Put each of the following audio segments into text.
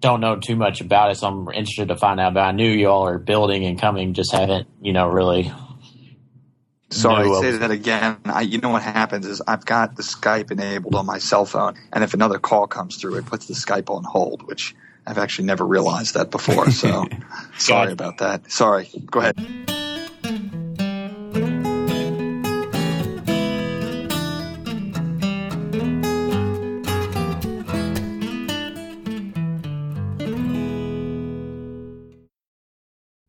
don't know too much about it, so I'm interested to find out. But I knew y'all are building and coming, just haven't, you know, really. Sorry, say that again. I, you know what happens is I've got the Skype enabled on my cell phone, and if another call comes through, it puts the Skype on hold, which I've actually never realized that before. So sorry about that. Sorry. Go ahead.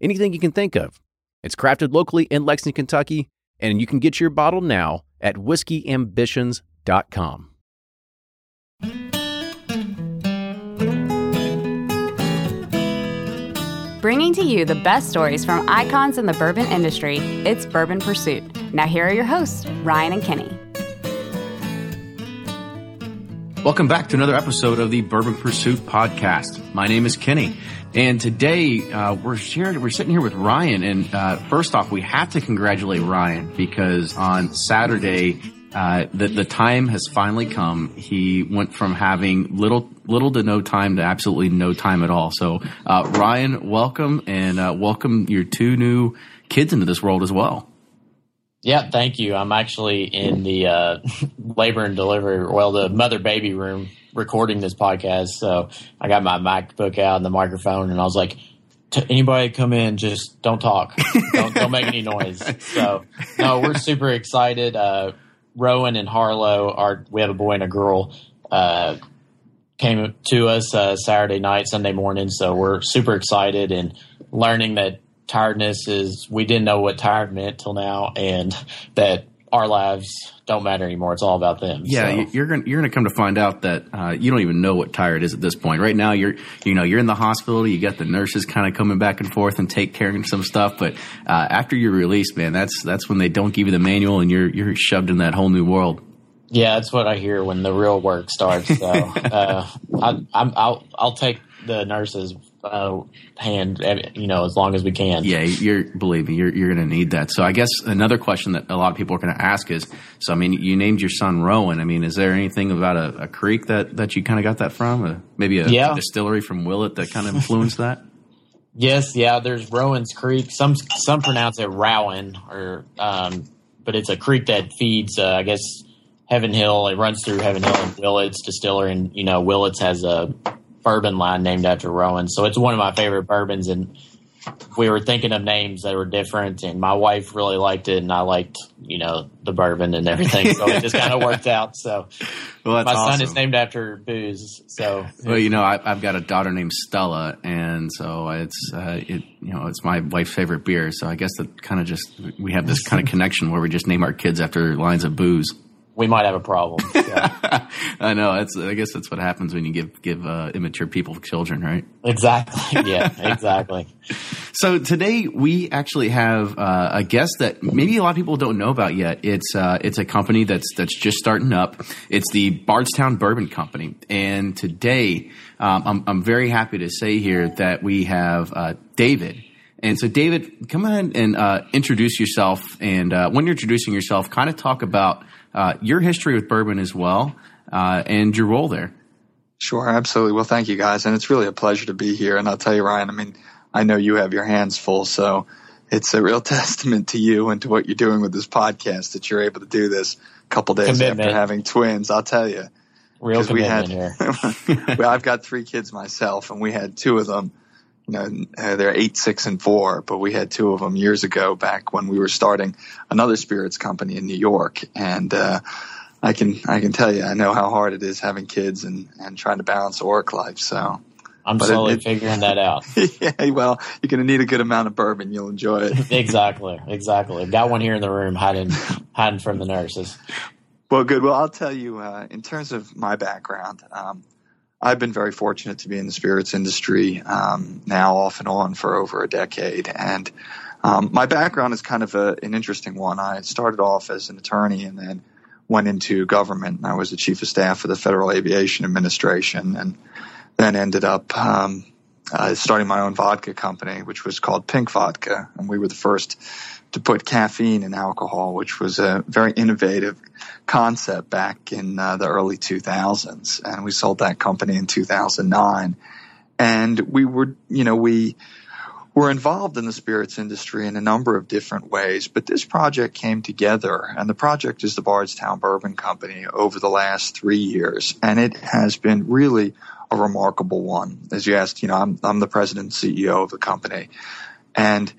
anything you can think of. It's crafted locally in Lexington, Kentucky, and you can get your bottle now at whiskeyambitions.com. Bringing to you the best stories from icons in the bourbon industry, it's Bourbon Pursuit. Now, here are your hosts, Ryan and Kenny. Welcome back to another episode of the Bourbon Pursuit podcast. My name is Kenny. And today uh, we're sharing, we're sitting here with Ryan. And uh, first off, we have to congratulate Ryan because on Saturday, uh, the the time has finally come. He went from having little little to no time to absolutely no time at all. So uh, Ryan, welcome and uh, welcome your two new kids into this world as well. Yeah, thank you. I'm actually in the uh, labor and delivery, well, the mother baby room recording this podcast. So I got my MacBook out and the microphone, and I was like, anybody come in, just don't talk, don't, don't make any noise. So no, we're super excited. Uh, Rowan and Harlow are we have a boy and a girl. Uh, came to us uh, Saturday night, Sunday morning. So we're super excited and learning that tiredness is we didn't know what tired meant till now, and that our lives don't matter anymore. It's all about them. Yeah, so. you're gonna you're gonna come to find out that uh, you don't even know what tired is at this point. Right now, you're you know you're in the hospital. You got the nurses kind of coming back and forth and take care of some stuff. But uh, after you're released, man, that's that's when they don't give you the manual and you're you're shoved in that whole new world. Yeah, that's what I hear when the real work starts. So uh, I, I'm, I'll I'll take the nurses uh, hand, you know, as long as we can. Yeah, you're believe me, you're you're going to need that. So I guess another question that a lot of people are going to ask is, so I mean, you named your son Rowan. I mean, is there anything about a, a creek that that you kind of got that from? A, maybe a, yeah. a distillery from Willett that kind of influenced that? Yes, yeah. There's Rowan's Creek. Some some pronounce it Rowan, or um, but it's a creek that feeds, uh, I guess, Heaven Hill. It runs through Heaven Hill and Willett's Distillery, and you know Willett's has a bourbon line named after Rowan. So it's one of my favorite bourbons. And we were thinking of names that were different. And my wife really liked it. And I liked, you know, the bourbon and everything. So it just kind of worked out. So well, my awesome. son is named after booze. So, well, you know, I, have got a daughter named Stella. And so it's, uh, it, you know, it's my wife's favorite beer. So I guess that kind of just, we have this kind of connection where we just name our kids after lines of booze. We might have a problem. I know. That's. I guess that's what happens when you give give uh, immature people children, right? Exactly. Yeah. Exactly. so today we actually have uh, a guest that maybe a lot of people don't know about yet. It's uh, it's a company that's that's just starting up. It's the Bardstown Bourbon Company, and today um, I'm I'm very happy to say here that we have uh, David. And so, David, come ahead and uh, introduce yourself. And uh, when you're introducing yourself, kind of talk about uh, your history with bourbon as well uh, and your role there. Sure, absolutely. Well, thank you guys. And it's really a pleasure to be here. And I'll tell you, Ryan, I mean, I know you have your hands full. So it's a real testament to you and to what you're doing with this podcast that you're able to do this a couple days commitment. after having twins. I'll tell you. Real commitment we had, here. well, I've got three kids myself, and we had two of them you know, uh, they're eight, six, and four, but we had two of them years ago back when we were starting another spirits company in New York. And, uh, I can, I can tell you, I know how hard it is having kids and, and trying to balance a work life. So I'm slowly it, it, figuring that out. yeah. Well, you're going to need a good amount of bourbon. You'll enjoy it. exactly. Exactly. Got one here in the room hiding, hiding from the nurses. Well, good. Well, I'll tell you, uh, in terms of my background, um, I've been very fortunate to be in the spirits industry um, now off and on for over a decade. And um, my background is kind of a, an interesting one. I started off as an attorney and then went into government. I was the chief of staff for the Federal Aviation Administration and then ended up um, uh, starting my own vodka company, which was called Pink Vodka. And we were the first to put caffeine in alcohol, which was a very innovative concept back in uh, the early 2000s. And we sold that company in 2009. And we were, you know, we were involved in the spirits industry in a number of different ways, but this project came together and the project is the Bardstown Bourbon Company over the last three years. And it has been really a remarkable one. As you asked, you know, I'm, I'm the president and CEO of the company and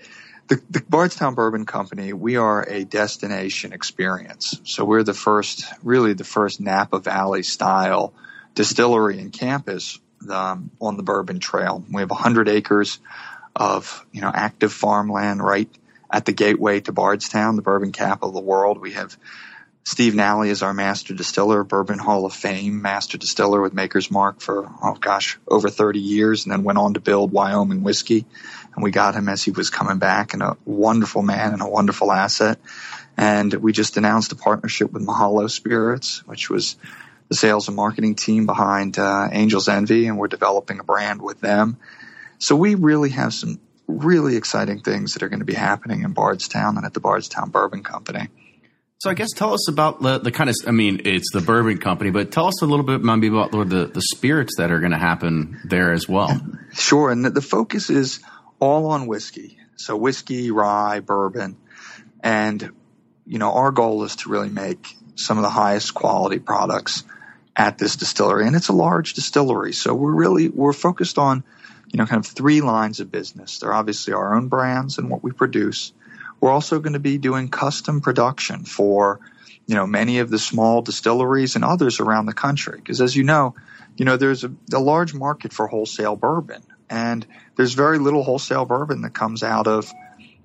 the, the Bardstown Bourbon Company, we are a destination experience. So we're the first, really the first Napa Valley style distillery and campus um, on the Bourbon Trail. We have 100 acres of, you know, active farmland right at the gateway to Bardstown, the bourbon capital of the world. We have Steve Nally is our master distiller, Bourbon Hall of Fame master distiller with Maker's Mark for, oh gosh, over 30 years and then went on to build Wyoming whiskey and we got him as he was coming back and a wonderful man and a wonderful asset. And we just announced a partnership with Mahalo Spirits, which was the sales and marketing team behind uh, Angel's Envy, and we're developing a brand with them. So we really have some really exciting things that are going to be happening in Bardstown and at the Bardstown Bourbon Company. So I guess tell us about the, the kind of I mean it's the bourbon company, but tell us a little bit maybe about the the spirits that are going to happen there as well. Sure, and the, the focus is all on whiskey. So whiskey, rye, bourbon. And, you know, our goal is to really make some of the highest quality products at this distillery. And it's a large distillery. So we're really, we're focused on, you know, kind of three lines of business. They're obviously our own brands and what we produce. We're also going to be doing custom production for, you know, many of the small distilleries and others around the country. Because as you know, you know, there's a, a large market for wholesale bourbon and there's very little wholesale bourbon that comes out of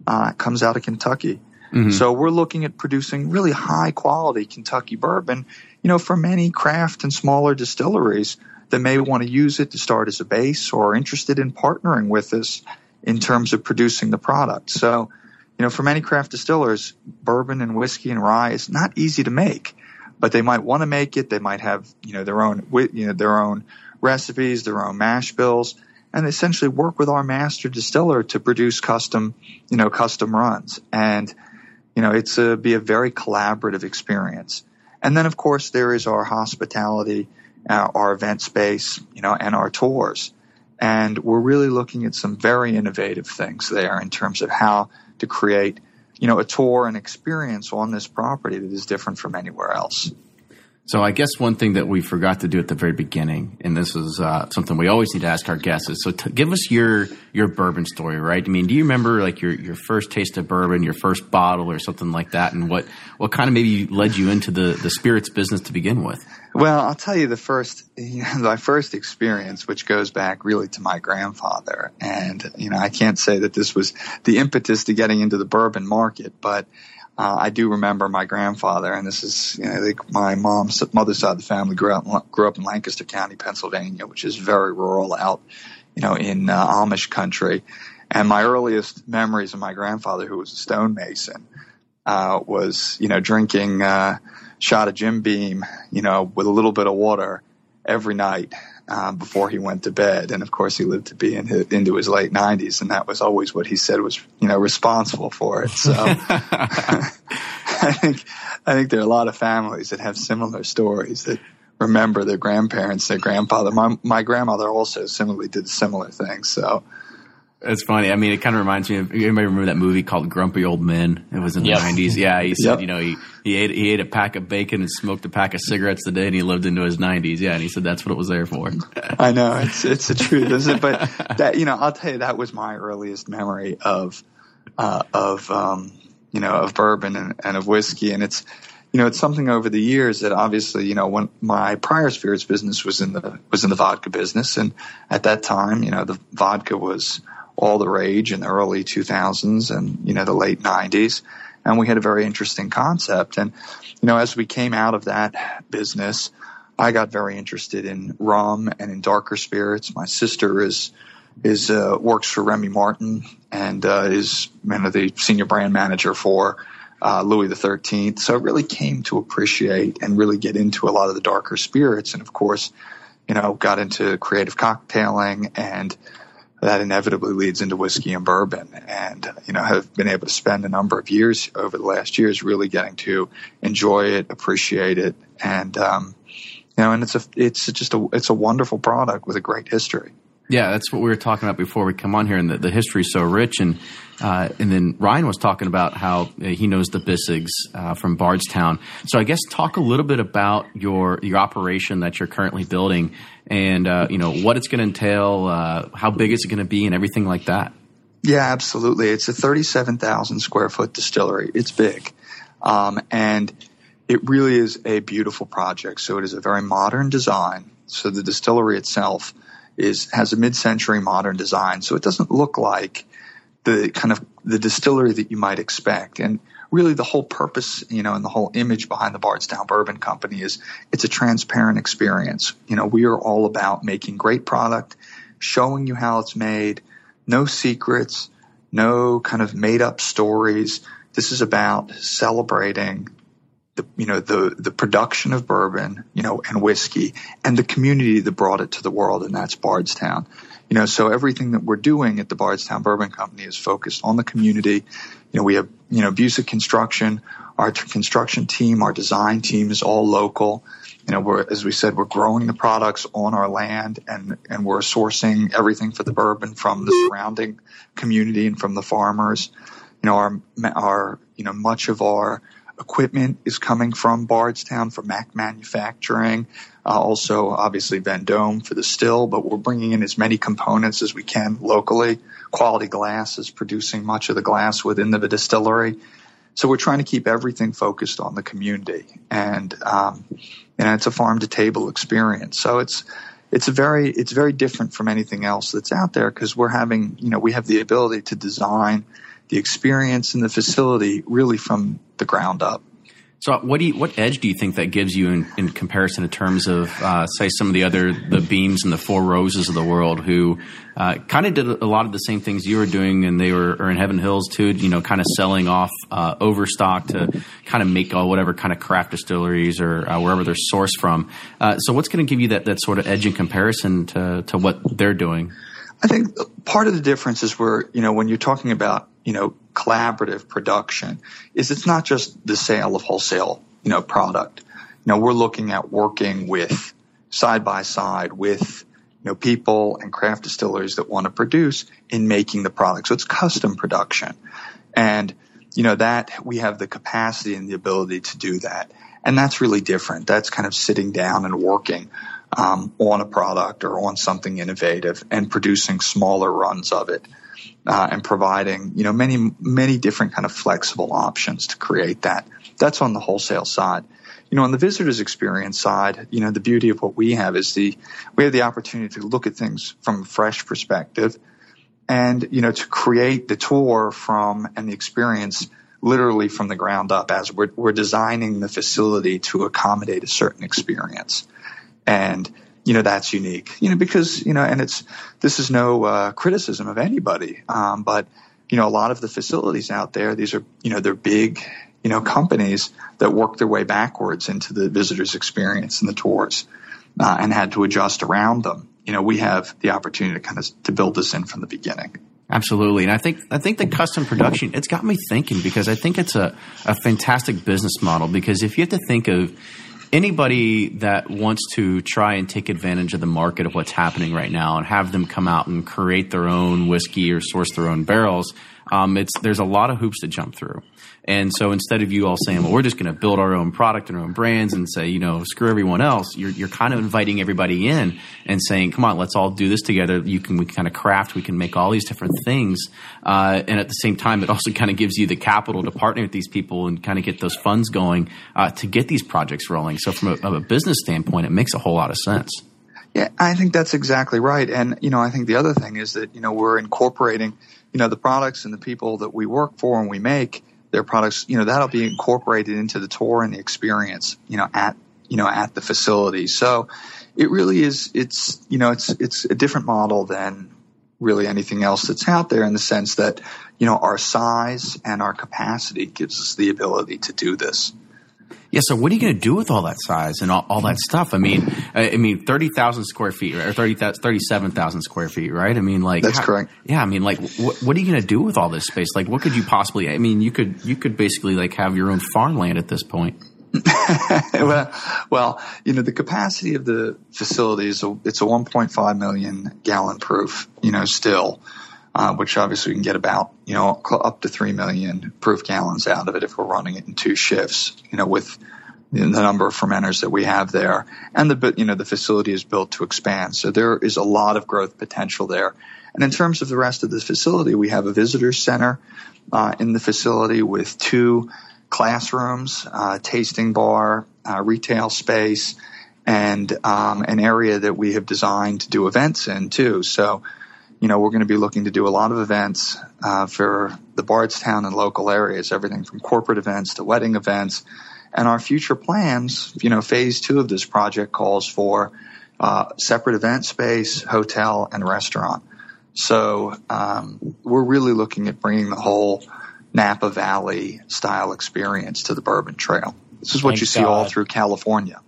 uh, comes out of Kentucky. Mm-hmm. So we're looking at producing really high quality Kentucky bourbon, you know, for many craft and smaller distilleries that may want to use it to start as a base or are interested in partnering with us in terms of producing the product. So, you know, for many craft distillers, bourbon and whiskey and rye is not easy to make, but they might want to make it. They might have, you know, their own, you know, their own recipes, their own mash bills and essentially work with our master distiller to produce custom, you know, custom runs. And, you know, it's a, be a very collaborative experience. And then of course there is our hospitality, uh, our event space, you know, and our tours. And we're really looking at some very innovative things there in terms of how to create, you know, a tour and experience on this property that is different from anywhere else. So I guess one thing that we forgot to do at the very beginning, and this is uh, something we always need to ask our guests, is so t- give us your your bourbon story, right? I mean, do you remember like your your first taste of bourbon, your first bottle, or something like that, and what what kind of maybe led you into the the spirits business to begin with? Well, I'll tell you the first, you know, my first experience, which goes back really to my grandfather, and you know, I can't say that this was the impetus to getting into the bourbon market, but uh, I do remember my grandfather, and this is you know they, my mom's mother's side of the family grew up grew up in Lancaster County, Pennsylvania, which is very rural out, you know, in uh, Amish country. And my earliest memories of my grandfather, who was a stonemason, uh, was you know drinking uh, shot of Jim Beam, you know, with a little bit of water every night um, before he went to bed. And of course, he lived to be in his, into his late 90s, and that was always what he said was, you know, responsible for it. So I think I think there are a lot of families that have similar stories that remember their grandparents, their grandfather. My my grandmother also similarly did similar things. So it's funny. I mean, it kind of reminds me of anybody remember that movie called Grumpy Old Men? It was in the yep. 90s. Yeah, he said, yep. you know, he, he ate he ate a pack of bacon and smoked a pack of cigarettes a day, and he lived into his 90s. Yeah, and he said that's what it was there for. I know it's it's the truth, isn't it? But that you know, I'll tell you that was my earliest memory of uh, of um, you know of bourbon and, and of whiskey, and it's you know, it's something over the years that obviously, you know, when my prior spirits business was in the was in the vodka business, and at that time, you know, the vodka was all the rage in the early 2000s and you know the late 90s and we had a very interesting concept. And you know as we came out of that business i got very interested in rum and in darker spirits. My sister is is uh, works for remy martin and uh, is one of the senior brand manager for uh, louis the 13th so i really came to appreciate and really get into a lot of the darker spirits. And of course you know got into creative cocktailing and that inevitably leads into whiskey and bourbon. And, you know, have been able to spend a number of years over the last years really getting to enjoy it, appreciate it. And, um, you know, and it's a, it's just a, it's a wonderful product with a great history. Yeah, that's what we were talking about before we come on here, and the, the history is so rich. And uh, and then Ryan was talking about how uh, he knows the Buzicks uh, from Bardstown. So I guess talk a little bit about your your operation that you're currently building, and uh, you know what it's going to entail, uh, how big is it going to be, and everything like that. Yeah, absolutely. It's a thirty-seven thousand square foot distillery. It's big, um, and it really is a beautiful project. So it is a very modern design. So the distillery itself is has a mid-century modern design, so it doesn't look like the kind of the distillery that you might expect. And really, the whole purpose, you know, and the whole image behind the Bardstown Bourbon Company is it's a transparent experience. You know, we are all about making great product, showing you how it's made, no secrets, no kind of made up stories. This is about celebrating the you know the the production of bourbon, you know, and whiskey, and the community that brought it to the world, and that's Bardstown. You know, so everything that we're doing at the Bardstown Bourbon Company is focused on the community. You know, we have you know Buzick Construction, our construction team, our design team is all local. You know, we're as we said, we're growing the products on our land, and and we're sourcing everything for the bourbon from the surrounding community and from the farmers. You know, our our you know much of our equipment is coming from Bardstown for Mac Manufacturing. Uh, also, obviously, Vendome for the still, but we're bringing in as many components as we can locally. Quality Glass is producing much of the glass within the distillery. So we're trying to keep everything focused on the community, and um, you know, it's a farm to table experience. So it's it's very it's very different from anything else that's out there because we're having you know we have the ability to design the experience in the facility really from the ground up. So, what do you, what edge do you think that gives you in, in comparison in terms of, uh, say, some of the other the beams and the four roses of the world, who uh, kind of did a lot of the same things you were doing, and they were in Heaven Hills too, you know, kind of selling off uh, overstock to kind of make all whatever kind of craft distilleries or uh, wherever they're sourced from. Uh, so, what's going to give you that that sort of edge in comparison to to what they're doing? I think part of the difference is where you know when you're talking about you know, collaborative production is it's not just the sale of wholesale, you know, product. You know, we're looking at working with side by side with, you know, people and craft distillers that want to produce in making the product. So it's custom production. And, you know, that we have the capacity and the ability to do that. And that's really different. That's kind of sitting down and working um, on a product or on something innovative and producing smaller runs of it uh, and providing you know many many different kind of flexible options to create that. That's on the wholesale side. You know, on the visitors experience side, you know, the beauty of what we have is the we have the opportunity to look at things from a fresh perspective, and you know, to create the tour from and the experience literally from the ground up as we're, we're designing the facility to accommodate a certain experience. And, you know, that's unique, you know, because, you know, and it's, this is no uh, criticism of anybody. Um, but, you know, a lot of the facilities out there, these are, you know, they're big, you know, companies that work their way backwards into the visitor's experience and the tours uh, and had to adjust around them. You know, we have the opportunity to kind of to build this in from the beginning. Absolutely. And I think I think the custom production it's got me thinking because I think it's a, a fantastic business model because if you have to think of anybody that wants to try and take advantage of the market of what's happening right now and have them come out and create their own whiskey or source their own barrels, um, it's there's a lot of hoops to jump through. And so instead of you all saying, well, we're just going to build our own product and our own brands and say, you know, screw everyone else, you're, you're kind of inviting everybody in and saying, come on, let's all do this together. You can, we can kind of craft, we can make all these different things. Uh, and at the same time, it also kind of gives you the capital to partner with these people and kind of get those funds going uh, to get these projects rolling. So from a, a business standpoint, it makes a whole lot of sense. Yeah, I think that's exactly right. And, you know, I think the other thing is that, you know, we're incorporating, you know, the products and the people that we work for and we make – their products, you know, that'll be incorporated into the tour and the experience, you know, at, you know, at the facility. So it really is, it's, you know, it's, it's a different model than really anything else that's out there in the sense that, you know, our size and our capacity gives us the ability to do this. Yeah. So what are you going to do with all that size and all, all that stuff? I mean, I mean, thirty thousand square feet or 30, 37,000 square feet, right? I mean, like that's how, correct. Yeah. I mean, like, what, what are you going to do with all this space? Like, what could you possibly? I mean, you could you could basically like have your own farmland at this point. well, well, you know, the capacity of the facility is a, it's a 1.5 million gallon proof, you know, still uh, which obviously we can get about you know up to three million proof gallons out of it if we're running it in two shifts. You know, with the number of fermenters that we have there, and the you know the facility is built to expand, so there is a lot of growth potential there. And in terms of the rest of the facility, we have a visitor center uh, in the facility with two classrooms, uh, tasting bar, uh, retail space, and um, an area that we have designed to do events in too. So you know, we're going to be looking to do a lot of events uh, for the Bardstown and local areas, everything from corporate events to wedding events. And our future plans, you know, phase two of this project calls for uh, separate event space, hotel, and restaurant. So um, we're really looking at bringing the whole Napa Valley style experience to the Bourbon Trail. This is what Thank you see God. all through California.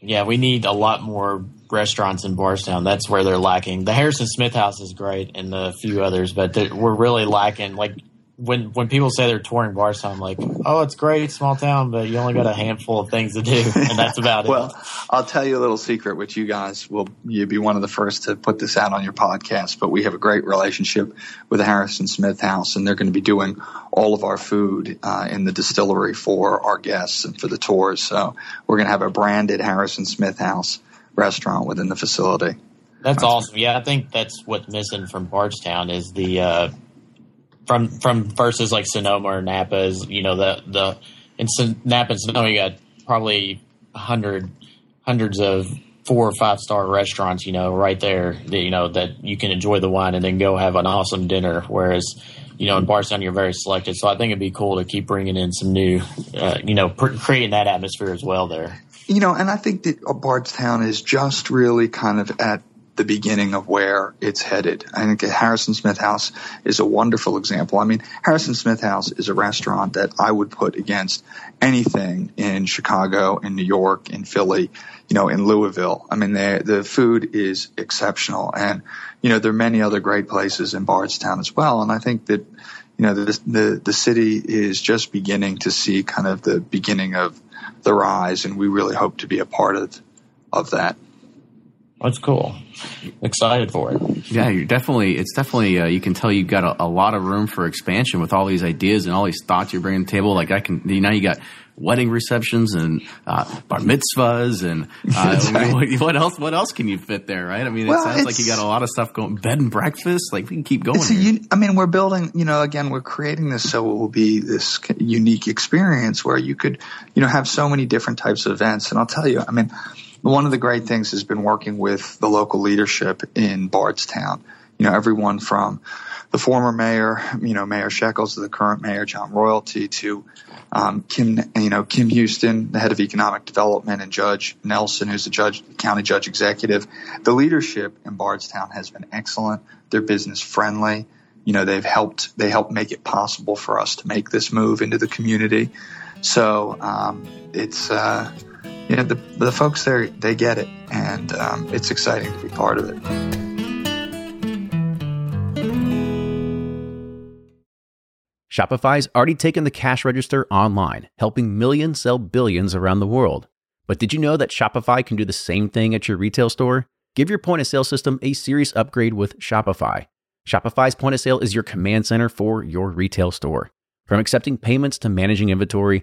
Yeah, we need a lot more restaurants in Bardstown. That's where they're lacking. The Harrison Smith House is great, and a few others, but we're really lacking. Like when when people say they're touring Bardstown, I'm like, oh, it's great, small town, but you only got a handful of things to do, and that's about it. well, I'll tell you a little secret, which you guys will you be one of the first to put this out on your podcast. But we have a great relationship with the Harrison Smith House, and they're going to be doing all of our food uh, in the distillery for our guests and for the tours. So we're going to have a branded Harrison Smith House restaurant within the facility. That's awesome. Yeah, I think that's what's missing from Bardstown is the uh, from from versus like Sonoma or Napa is you know the the in Napa and Sonoma you got probably hundred hundreds of four or five star restaurants you know right there that you know that you can enjoy the wine and then go have an awesome dinner whereas you know in Bardstown you're very selected so I think it'd be cool to keep bringing in some new uh, you know pr- creating that atmosphere as well there. You know, and I think that Bardstown is just really kind of at the beginning of where it's headed. I think Harrison Smith House is a wonderful example. I mean, Harrison Smith House is a restaurant that I would put against anything in Chicago, in New York, in Philly, you know, in Louisville. I mean, the food is exceptional. And, you know, there are many other great places in Bardstown as well. And I think that, you know, the, the, the city is just beginning to see kind of the beginning of the rise. And we really hope to be a part of, of that. That's cool. Excited for it. Yeah, you're definitely. It's definitely. Uh, you can tell you've got a, a, lot of room for expansion with all these ideas and all these thoughts you're bringing to the table. Like I can. You know, you got wedding receptions and uh, bar mitzvahs and uh, what, what, else? What else can you fit there? Right? I mean, it well, sounds like you got a lot of stuff going. Bed and breakfast. Like we can keep going. A, I mean, we're building. You know, again, we're creating this so it will be this unique experience where you could, you know, have so many different types of events. And I'll tell you, I mean one of the great things has been working with the local leadership in Bardstown. You know, everyone from the former mayor, you know, Mayor Sheckles, to the current mayor, John Royalty, to um, Kim, you know, Kim Huston, the head of economic development, and Judge Nelson, who's the judge, county judge executive. The leadership in Bardstown has been excellent. They're business friendly. You know, they've helped, they helped make it possible for us to make this move into the community. So, um, it's, uh, you know, the, the folks there, they get it. And, um, it's exciting to be part of it. Shopify's already taken the cash register online, helping millions sell billions around the world. But did you know that Shopify can do the same thing at your retail store? Give your point of sale system a serious upgrade with Shopify. Shopify's point of sale is your command center for your retail store. From accepting payments to managing inventory,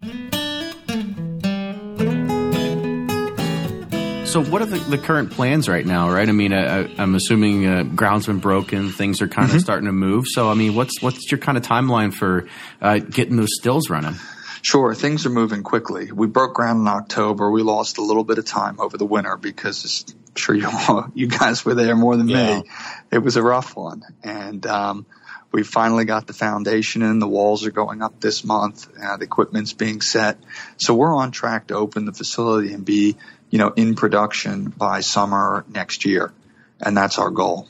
So, what are the, the, current plans right now? Right, I mean, I, am assuming uh, ground's been broken, things are kind of mm-hmm. starting to move. So, I mean, what's what's your kind of timeline for uh, getting those stills running? Sure, things are moving quickly. We broke ground in October. We lost a little bit of time over the winter because I'm sure you you guys were there more than yeah. me. It was a rough one, and um, we finally got the foundation in. The walls are going up this month. Uh, the equipment's being set, so we're on track to open the facility and be you know, in production by summer next year. And that's our goal.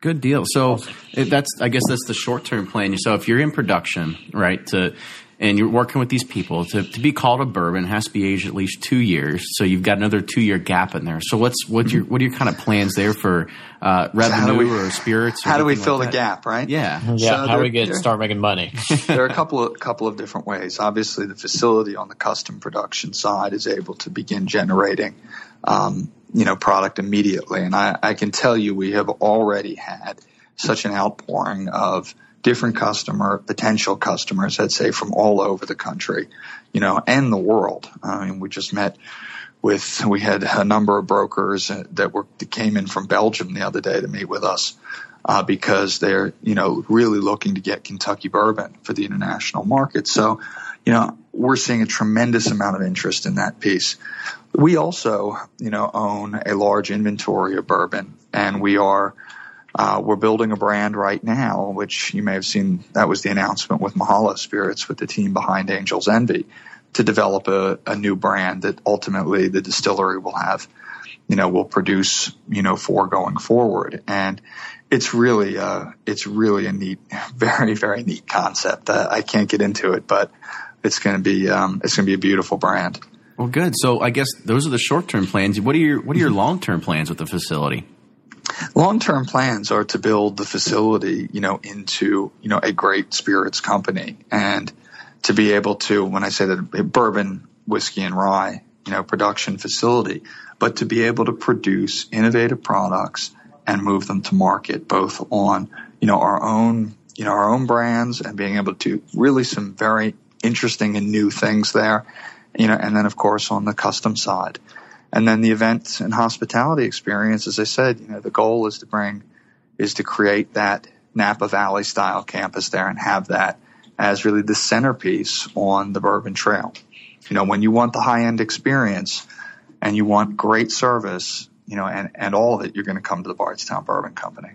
Good deal. So that's, I guess that's the short term plan. So if you're in production, right, to, and you're working with these people to, to be called a bourbon has to be aged at least two years. So you've got another two year gap in there. So what's what's your what are your kind of plans there for uh, revenue so we, or spirits? Or how do we fill like the gap? Right? Yeah, yeah. So how do we get start making money? there are a couple of couple of different ways. Obviously, the facility on the custom production side is able to begin generating. Um, you know, product immediately. And I, I can tell you we have already had such an outpouring of different customer, potential customers, I'd say from all over the country, you know, and the world. I mean, we just met with, we had a number of brokers that were, that came in from Belgium the other day to meet with us. Uh, because they're, you know, really looking to get Kentucky bourbon for the international market. So, you know, we're seeing a tremendous amount of interest in that piece. We also, you know, own a large inventory of bourbon and we are, uh, we're building a brand right now, which you may have seen. That was the announcement with Mahalo Spirits, with the team behind Angel's Envy, to develop a, a new brand that ultimately the distillery will have, you know, will produce, you know, for going forward. And it's really, uh, it's really a neat, very, very neat concept. Uh, I can't get into it, but it's going to be, um, it's going to be a beautiful brand. Well, good. So I guess those are the short term plans. What are your What are your long term plans with the facility? Long-term plans are to build the facility, you know, into, you know, a great spirits company and to be able to, when I say that bourbon, whiskey and rye, you know, production facility, but to be able to produce innovative products and move them to market both on, you know, our own, you know, our own brands and being able to really some very interesting and new things there, you know, and then of course on the custom side. And then the event and hospitality experience, as I said, you know, the goal is to bring, is to create that Napa Valley style campus there and have that, as really the centerpiece on the Bourbon Trail. You know, when you want the high end experience and you want great service, you know, and, and all of it, you're going to come to the Bardstown Bourbon Company.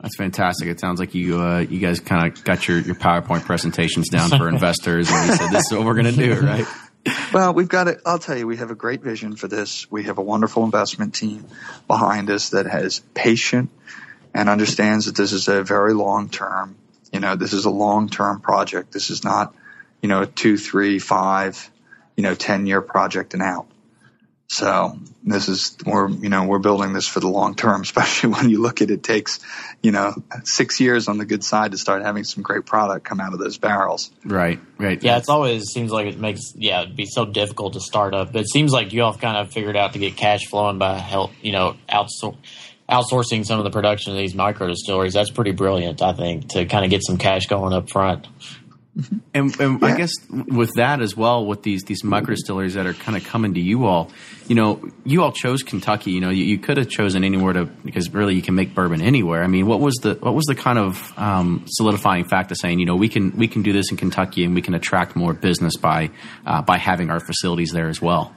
That's fantastic. It sounds like you uh, you guys kind of got your, your PowerPoint presentations down for investors, and you said this is what we're going to do, right? Well, we've got it. I'll tell you, we have a great vision for this. We have a wonderful investment team behind us that has patient and understands that this is a very long term. You know, this is a long term project. This is not, you know, a two, three, five, you know, ten year project and out. So this is we're you know we're building this for the long term, especially when you look at it takes you know six years on the good side to start having some great product come out of those barrels. Right, right. Yeah, it's always seems like it makes yeah it'd be so difficult to start up. But it seems like you all kind of figured out to get cash flowing by help you know outsource outsourcing some of the production of these micro distilleries. That's pretty brilliant, I think, to kind of get some cash going up front. And, and yeah. I guess with that as well, with these these micro distilleries that are kind of coming to you all, you know, you all chose Kentucky. You know, you, you, could have chosen anywhere to because really you can make bourbon anywhere. I mean, what was the what was the kind of um, solidifying fact of saying, you know, we can we can do this in Kentucky and we can attract more business by uh, by having our facilities there as well.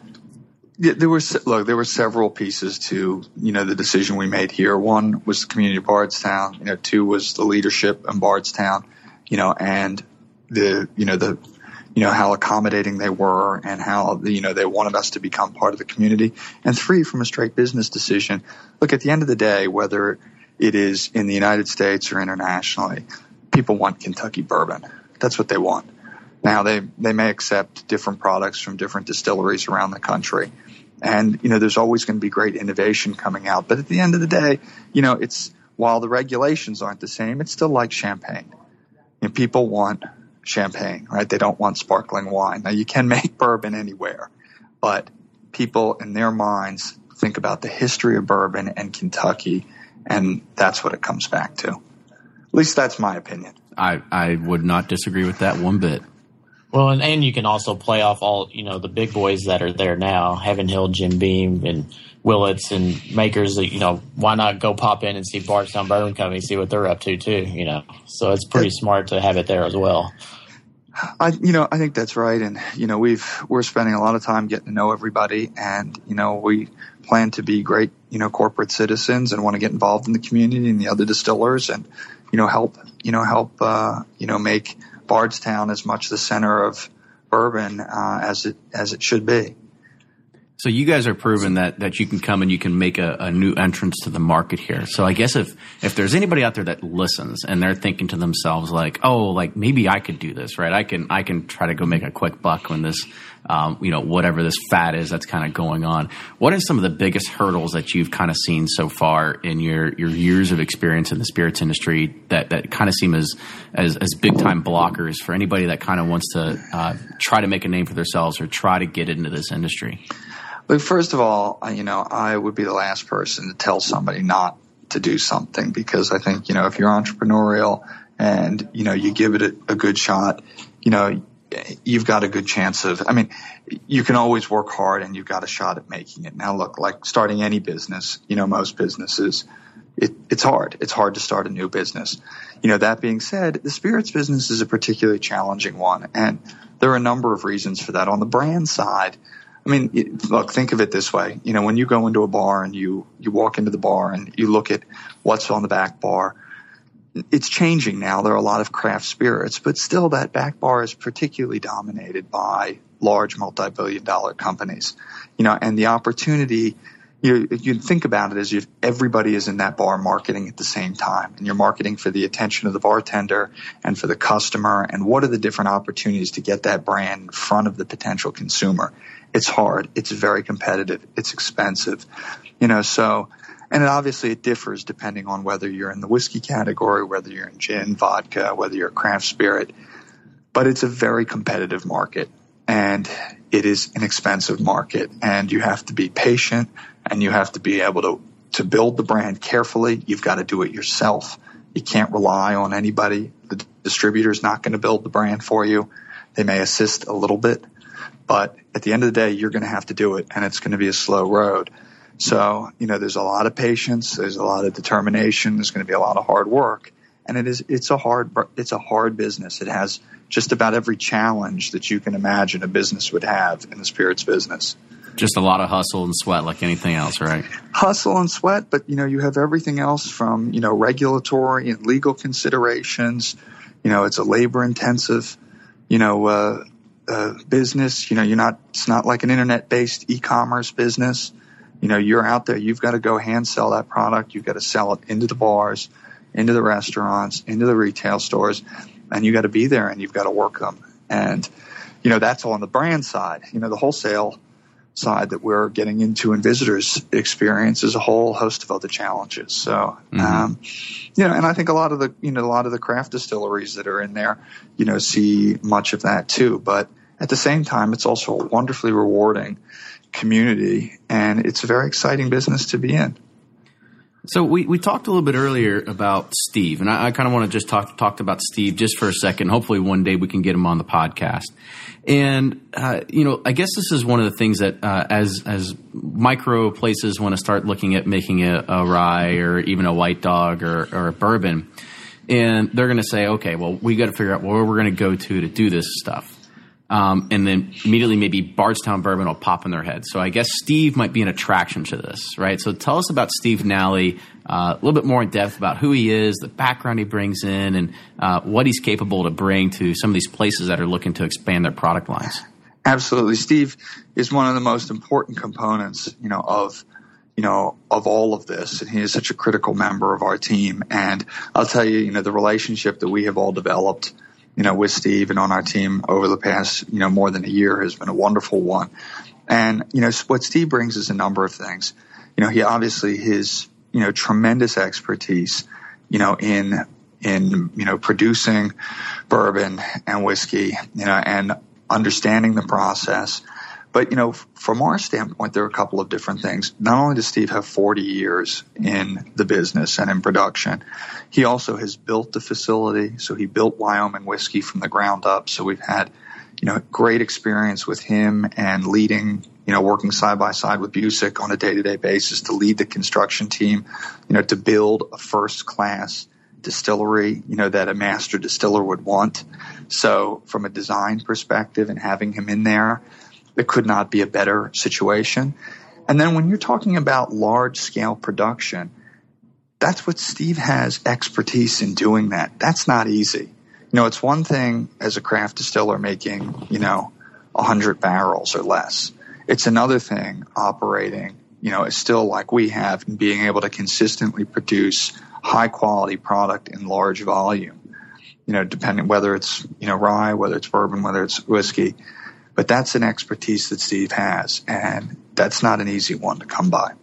Yeah, there were look. There were several pieces to you know the decision we made here. One was the community of Bardstown. You know, two was the leadership in Bardstown. You know, and the you know the you know how accommodating they were and how you know they wanted us to become part of the community and three from a straight business decision. Look at the end of the day whether it is in the United States or internationally people want Kentucky bourbon. That's what they want. Now they they may accept different products from different distilleries around the country. And you know there's always going to be great innovation coming out. But at the end of the day you know it's while the regulations aren't the same it's still like champagne. Know, people want champagne, right? They don't want sparkling wine. Now you can make bourbon anywhere, but people in their minds think about the history of bourbon and Kentucky, and that's what it comes back to. At least that's my opinion. I, I would not disagree with that one bit. Well, and, and you can also play off all, you know, the big boys that are there now, Heaven Hill, Jim Beam, and Willett's and makers that, you know, why not go pop in and see Bardstown Bourbon Company, see what they're up to too, you know? So it's pretty smart to have it there as well. I, you know, I think that's right. And, you know, we've, we're spending a lot of time getting to know everybody and, you know, we plan to be great, you know, corporate citizens and want to get involved in the community and the other distillers and, you know, help, you know, help, uh, you know, make Bardstown as much the center of bourbon, uh, as it, as it should be. So you guys are proving that that you can come and you can make a, a, new entrance to the market here. So I guess if if there's anybody out there that listens and they're thinking to themselves like, oh, like maybe I could do this, right? I can I can try to go make a quick buck when this, um, you know, whatever this fad is that's kind of going on. What are some of the biggest hurdles that you've kind of seen so far in your your years of experience in the spirits industry that that kind of seem as as, as big time blockers for anybody that kind of wants to uh, try to make a name for themselves or try to get into this industry? But first of all, you know, I would be the last person to tell somebody not to do something because I think, you know, if you're entrepreneurial and, you know, you give it a, a good shot, you know, you've got a good chance of, I mean, you can always work hard and you've got a shot at making it. Now look, like starting any business, you know, most businesses, it, it's hard. It's hard to start a new business. You know, that being said, the spirits business is a particularly challenging one. And there are a number of reasons for that. On the brand side, I mean, look, think of it this way. You know, when you go into a bar and you, you walk into the bar and you look at what's on the back bar, it's changing now. There are a lot of craft spirits, but still that back bar is particularly dominated by large multi-billion dollar companies. You know, and the opportunity, you you think about it as if everybody is in that bar marketing at the same time and you're marketing for the attention of the bartender and for the customer and what are the different opportunities to get that brand in front of the potential consumer it's hard. It's very competitive. It's expensive. You know, so, and it obviously it differs depending on whether you're in the whiskey category, whether you're in gin, vodka, whether you're a craft spirit. But it's a very competitive market and it is an expensive market and you have to be patient and you have to be able to, to build the brand carefully. You've got to do it yourself. You can't rely on anybody. The distributor is not going to build the brand for you. They may assist a little bit, but at the end of the day, you're going to have to do it and it's going to be a slow road. So, you know, there's a lot of patience. There's a lot of determination. There's going to be a lot of hard work. and it is it's a hard it's a hard business. It has just about every challenge that you can imagine a business would have in the spirits business. Just a lot of hustle and sweat, like anything else, right? Hustle and sweat, but you know you have everything else from you know regulatory and legal considerations. You know it's a labor intensive, you know, uh, uh, business. You know you're not it's not like an internet based e commerce business. You know you're out there. You've got to go hand sell that product. You've got to sell it into the bars, into the restaurants, into the retail stores and you got to be there and you've got to work them. And, you know, that's all on the brand side. You know, the wholesale side that we're getting into in visitors experience is a whole host of other challenges. So, mm-hmm. um, you know, and I think a lot of the, you know, a lot of the craft distilleries that are in there, you know, see much of that too. But at the same time, it's also wonderfully rewarding community and it's a very exciting business to be in. So we, we talked a little bit earlier about Steve, and I, I kind of want to just talk talked about Steve just for a second. Hopefully, one day we can get him on the podcast. And uh, you know, I guess this is one of the things that uh, as as micro places want to start looking at making a, a rye or even a white dog or, or a bourbon, and they're going to say, okay, well, we got to figure out where we're going to go to to do this stuff. Um, and then immediately maybe Bardstown Bourbon will pop in their head. So I guess Steve might be an attraction to this, right? So tell us about Steve Nally, uh, a little bit more in depth about who he is, the background he brings in, and uh, what he's capable to bring to some of these places that are looking to expand their product lines. Absolutely, Steve is one of the most important components, you know, of you know, of all of this. And he is such a critical member of our team. And I'll tell you, you know, the relationship that we have all developed you know, with Steve and on our team over the past, you know, more than a year has been a wonderful one. And, you know, what Steve brings is a number of things. You know, he obviously his, you know, tremendous expertise, you know, in, in, you know, producing bourbon and whiskey, you know, and understanding the process but, you know, from our standpoint, there are a couple of different things. Not only does Steve have 40 years in the business and in production, he also has built the facility. So he built Wyoming whiskey from the ground up. So we've had, you know, great experience with him and leading, you know, working side by side with Buzick on a day to day basis to lead the construction team, you know, to build a first class distillery, you know, that a master distiller would want. So from a design perspective and having him in there, it could not be a better situation. And then when you're talking about large scale production, that's what Steve has expertise in doing that. That's not easy. You know, it's one thing as a craft distiller making, you know, 100 barrels or less. It's another thing operating, you know, still like we have and being able to consistently produce high quality product in large volume. You know, depending whether it's, you know, rye, whether it's bourbon, whether it's whiskey. But that's an expertise that Steve has, and that's not an easy one to come by.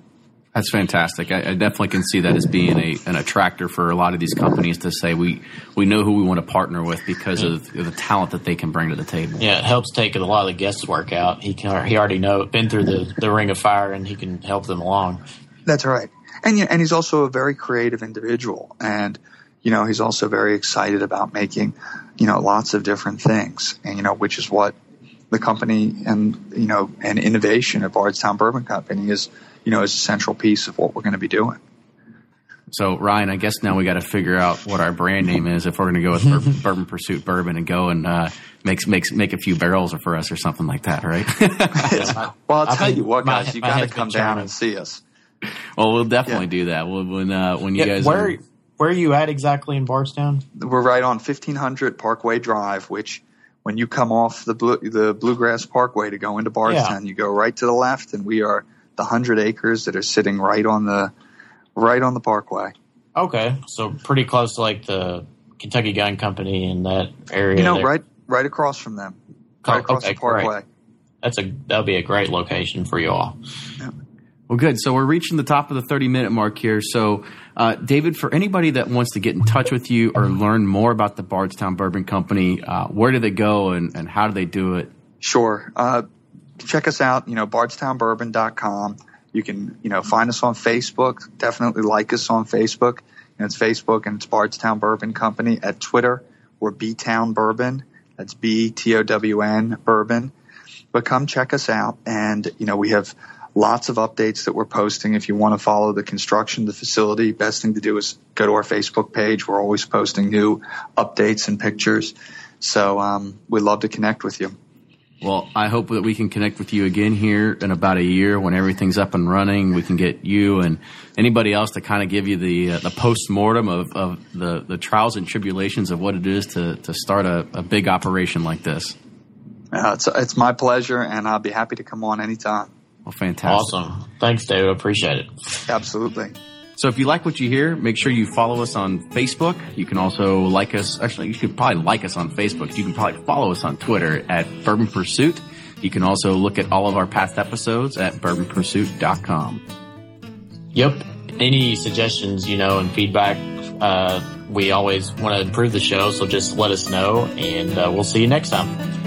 That's fantastic. I, I, definitely can see that as being a, an attractor for a lot of these companies to say we we know who we want to partner with because yeah. of the talent that they can bring to the table. Yeah, it helps take a lot of the guesswork out. He can he already know been through the, the ring of fire and he can help them along. That's right. And and he's also a very creative individual and you know he's also very excited about making you know lots of different things and you know which is what the company and you know and innovation at Bardstown Bourbon Company is you know is a central piece of what we're going to be doing. So Ryan, I guess now we got to figure out what our brand name is if we're going to go with Bourbon, Bourbon Pursuit Bourbon and go and uh, make make make a few barrels for us or something like that, right? well, I'll tell you what, guys, you got to come down and see us. Well, we'll definitely yeah. do that. when uh, when you yeah, guys where are, where are you at exactly in Bardstown? We're right on 1500 Parkway Drive, which when you come off the blue, the Bluegrass Parkway to go into Bardstown, yeah. you go right to the left, and we are the hundred acres that are sitting right on the right on the parkway. Okay, so pretty close to like the Kentucky Gun Company in that area. You know, there. right right across from them, oh, right across okay, the parkway. Great. That's a that'll be a great location for you all. Yeah. Well, good. So we're reaching the top of the 30 minute mark here. So, uh, David, for anybody that wants to get in touch with you or learn more about the Bardstown Bourbon Company, uh, where do they go and, and, how do they do it? Sure. Uh, check us out, you know, bardstownbourbon.com. You can, you know, find us on Facebook. Definitely like us on Facebook. And it's Facebook and it's Bardstown Bourbon Company. At Twitter, we're B Town Bourbon. That's B T O W N Bourbon. But come check us out. And, you know, we have lots of updates that we're posting. If you want to follow the construction of the facility, best thing to do is go to our Facebook page. We're always posting new updates and pictures. So um, we'd love to connect with you. Well, I hope that we can connect with you again here in about a year when everything's up and running. We can get you and anybody else to kind of give you the uh, the post mortem of, of the, the trials and tribulations of what it is to, to start a, a big operation like this. Uh, it's, it's my pleasure, and I'll be happy to come on anytime. Well, fantastic. Awesome. Thanks, David. Appreciate it. Absolutely. So if you like what you hear, make sure you follow us on Facebook. You can also like us. Actually, you should probably like us on Facebook. You can probably follow us on Twitter at Bourbon Pursuit. You can also look at all of our past episodes at bourbonpursuit.com. Yep. Any suggestions, you know, and feedback, uh, we always want to improve the show. So just let us know and uh, we'll see you next time.